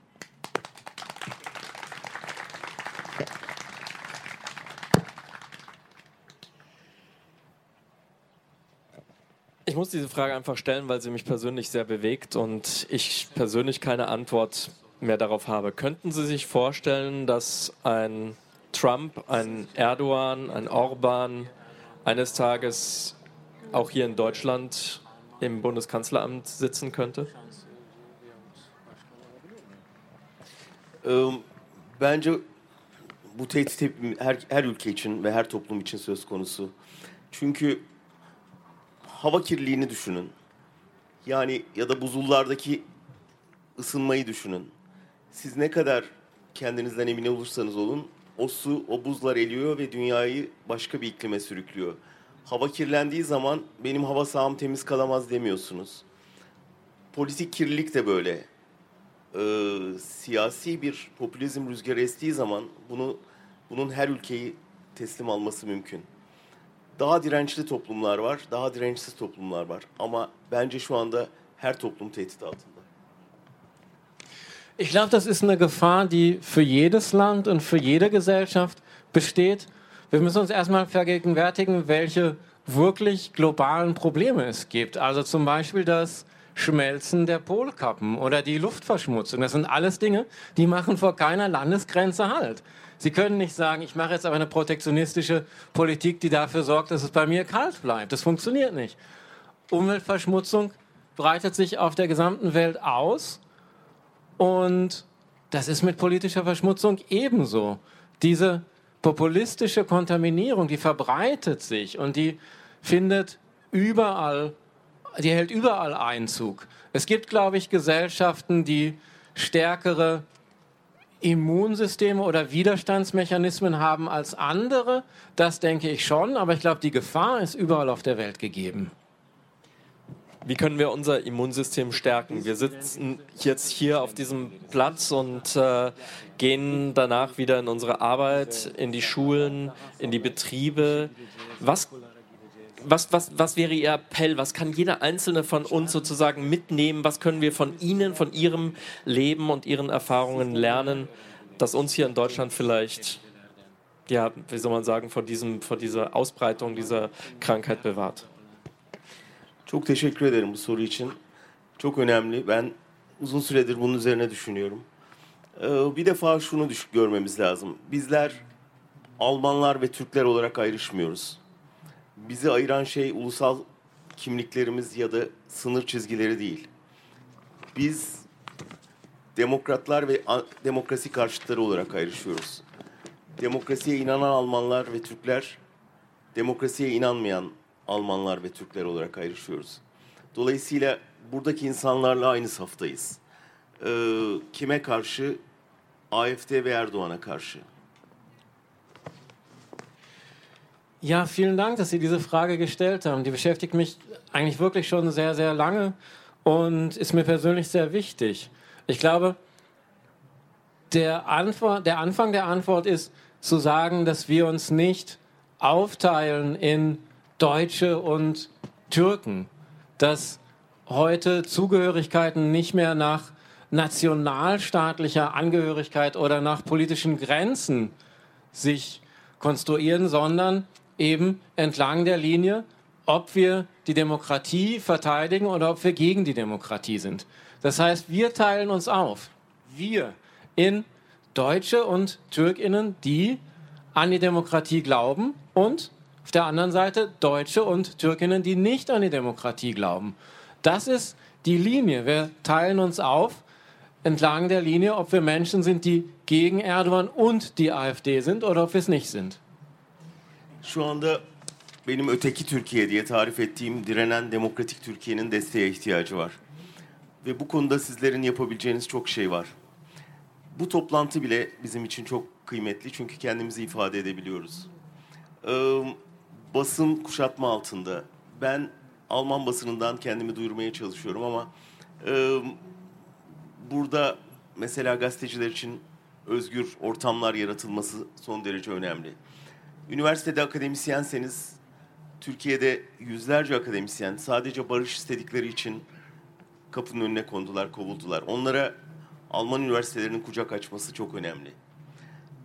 Muss diese Frage einfach stellen, weil sie mich persönlich sehr bewegt und ich persönlich keine Antwort mehr darauf habe. Könnten Sie sich vorstellen, dass ein Trump, ein Erdogan, ein Orban eines Tages auch hier in Deutschland im Bundeskanzleramt sitzen könnte? Um, bence bu tehdit her, her ülke için ve her toplum için söz konusu. Çünkü hava kirliliğini düşünün. Yani ya da buzullardaki ısınmayı düşünün. Siz ne kadar kendinizden emin olursanız olun o su, o buzlar eliyor ve dünyayı başka bir iklime sürüklüyor. hava kirlendiği zaman benim hava saham temiz kalamaz demiyorsunuz. Politik kirlilik de böyle. Ee, siyasi bir popülizm rüzgarı estiği zaman bunu bunun her ülkeyi teslim alması mümkün. Daha dirençli toplumlar var, daha dirençsiz toplumlar var. Ama bence şu anda her toplum tehdit altında. Ich glaube, das ist eine Gefahr, die für jedes Land und für jede Gesellschaft besteht. Wir müssen uns erstmal vergegenwärtigen, welche wirklich globalen Probleme es gibt. Also zum Beispiel das Schmelzen der Polkappen oder die Luftverschmutzung. Das sind alles Dinge, die machen vor keiner Landesgrenze Halt. Sie können nicht sagen, ich mache jetzt aber eine protektionistische Politik, die dafür sorgt, dass es bei mir kalt bleibt. Das funktioniert nicht. Umweltverschmutzung breitet sich auf der gesamten Welt aus und das ist mit politischer Verschmutzung ebenso. Diese populistische Kontaminierung, die verbreitet sich und die findet überall, die hält überall Einzug. Es gibt, glaube ich, Gesellschaften, die stärkere Immunsysteme oder Widerstandsmechanismen haben als andere. Das denke ich schon, aber ich glaube, die Gefahr ist überall auf der Welt gegeben. Wie können wir unser Immunsystem stärken? Wir sitzen jetzt hier auf diesem Platz und äh, gehen danach wieder in unsere Arbeit, in die Schulen, in die Betriebe. Was, was, was, was wäre Ihr Appell? Was kann jeder Einzelne von uns sozusagen mitnehmen? Was können wir von Ihnen, von Ihrem Leben und Ihren Erfahrungen lernen, das uns hier in Deutschland vielleicht, ja, wie soll man sagen, vor, diesem, vor dieser Ausbreitung dieser Krankheit bewahrt? Çok teşekkür ederim bu soru için. Çok önemli. Ben uzun süredir bunun üzerine düşünüyorum. Bir defa şunu görmemiz lazım. Bizler Almanlar ve Türkler olarak ayrışmıyoruz. Bizi ayıran şey ulusal kimliklerimiz ya da sınır çizgileri değil. Biz demokratlar ve demokrasi karşıtları olarak ayrışıyoruz. Demokrasiye inanan Almanlar ve Türkler, demokrasiye inanmayan Almanlar ve Türkler olarak ayrışıyoruz. Dolayısıyla buradaki insanlarla aynı saftayız. Ee, kime karşı? AFD ve Erdoğan'a karşı. Ja, vielen Dank, dass Sie diese Frage gestellt haben. Die beschäftigt mich eigentlich wirklich schon sehr, sehr lange und ist mir persönlich sehr wichtig. Ich glaube, der, Antwort, der Anfang der Antwort ist zu sagen, dass wir uns nicht aufteilen in Deutsche und Türken, dass heute Zugehörigkeiten nicht mehr nach nationalstaatlicher Angehörigkeit oder nach politischen Grenzen sich konstruieren, sondern eben entlang der Linie, ob wir die Demokratie verteidigen oder ob wir gegen die Demokratie sind. Das heißt, wir teilen uns auf. Wir in Deutsche und Türkinnen, die an die Demokratie glauben und auf der anderen Seite Deutsche und Türkinnen, die nicht an die Demokratie glauben. Das ist die Linie. Wir teilen uns auf entlang der Linie, ob wir Menschen sind, die gegen Erdogan und die AfD sind oder ob wir es nicht sind. Şu anda benim öteki Türkiye diye tarif ettiğim direnen demokratik Türkiye'nin desteğe ihtiyacı var. Ve bu konuda sizlerin yapabileceğiniz çok şey var. Bu toplantı bile bizim için çok kıymetli çünkü kendimizi ifade edebiliyoruz. Ee, basın kuşatma altında. Ben Alman basınından kendimi duyurmaya çalışıyorum ama e, burada mesela gazeteciler için özgür ortamlar yaratılması son derece önemli. Üniversitede akademisyenseniz Türkiye'de yüzlerce akademisyen sadece barış istedikleri için kapının önüne kondular, kovuldular. Onlara Alman üniversitelerinin kucak açması çok önemli.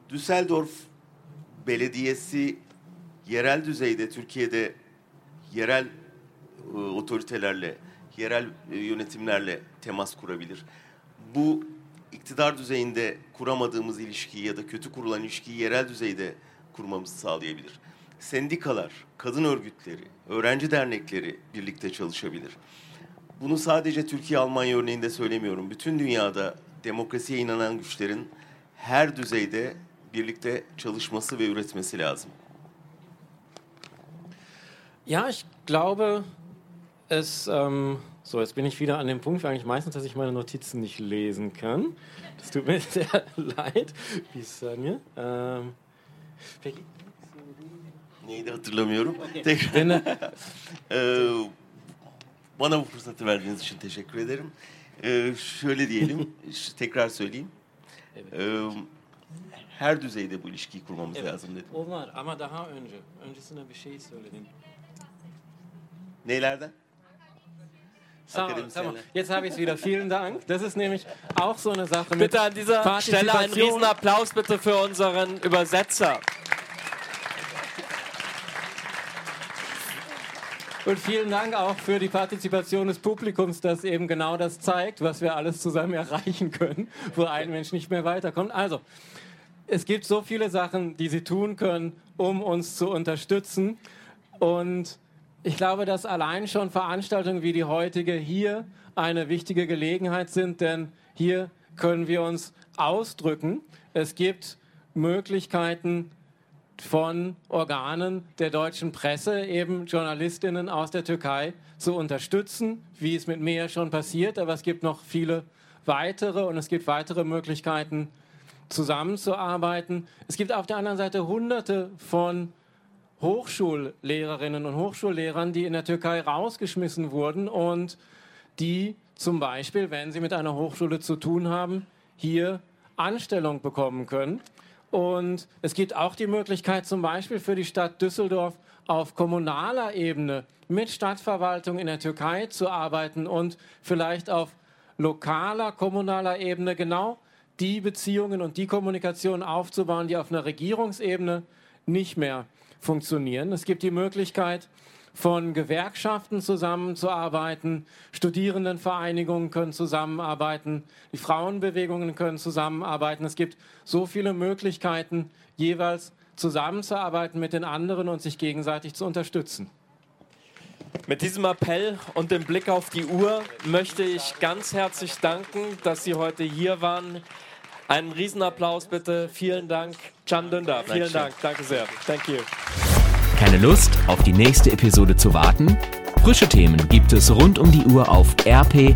Düsseldorf Belediyesi yerel düzeyde Türkiye'de yerel e, otoritelerle, yerel e, yönetimlerle temas kurabilir. Bu iktidar düzeyinde kuramadığımız ilişkiyi ya da kötü kurulan ilişkiyi yerel düzeyde kurmamızı sağlayabilir. Sendikalar, kadın örgütleri, öğrenci dernekleri birlikte çalışabilir. Bunu sadece Türkiye-Almanya örneğinde söylemiyorum. Bütün dünyada demokrasiye inanan güçlerin her düzeyde birlikte çalışması ve üretmesi lazım. Ja, ich glaube, es. Ähm, so, jetzt bin ich wieder an dem Punkt, eigentlich meistens, dass ich meine Notizen nicht lesen kann. Das tut mir sehr leid, Bisanya. Ähm, Neydi hatırlamıyorum. Tekrar. Ee, bana bu fırsatı verdiğiniz için teşekkür ederim. Ee, şöyle diyelim, tekrar söyleyeyim. Ee, her düzeyde bu ilişkiyi kurmamız lazım dedim. Omar ama daha önce. Öncesine bir şey söyledin. Neylerden? Akademisyenler. tamam. Jetzt habe ich es wieder. Vielen Dank. Das ist nämlich auch so eine Sache mit Bitte an dieser Stelle einen riesen Applaus bitte für unseren Übersetzer. Und vielen Dank auch für die Partizipation des Publikums, das eben genau das zeigt, was wir alles zusammen erreichen können, wo ein Mensch nicht mehr weiterkommt. Also, es gibt so viele Sachen, die Sie tun können, um uns zu unterstützen. Und ich glaube, dass allein schon Veranstaltungen wie die heutige hier eine wichtige Gelegenheit sind, denn hier können wir uns ausdrücken. Es gibt Möglichkeiten, von Organen der deutschen Presse, eben Journalistinnen aus der Türkei zu unterstützen, wie es mit Mehr schon passiert. Aber es gibt noch viele weitere und es gibt weitere Möglichkeiten, zusammenzuarbeiten. Es gibt auf der anderen Seite hunderte von Hochschullehrerinnen und Hochschullehrern, die in der Türkei rausgeschmissen wurden und die zum Beispiel, wenn sie mit einer Hochschule zu tun haben, hier Anstellung bekommen können. Und es gibt auch die Möglichkeit, zum Beispiel für die Stadt Düsseldorf auf kommunaler Ebene mit Stadtverwaltung in der Türkei zu arbeiten und vielleicht auf lokaler, kommunaler Ebene genau die Beziehungen und die Kommunikation aufzubauen, die auf einer Regierungsebene nicht mehr funktionieren. Es gibt die Möglichkeit, von Gewerkschaften zusammenzuarbeiten, Studierendenvereinigungen können zusammenarbeiten, die Frauenbewegungen können zusammenarbeiten. Es gibt so viele Möglichkeiten, jeweils zusammenzuarbeiten mit den anderen und sich gegenseitig zu unterstützen. Mit diesem Appell und dem Blick auf die Uhr möchte ich ganz herzlich danken, dass Sie heute hier waren. Einen Riesenapplaus bitte. Vielen Dank, Can Dündar. Vielen Dank. Danke sehr. Thank you. Keine Lust, auf die nächste Episode zu warten? Frische Themen gibt es rund um die Uhr auf rp-online.de.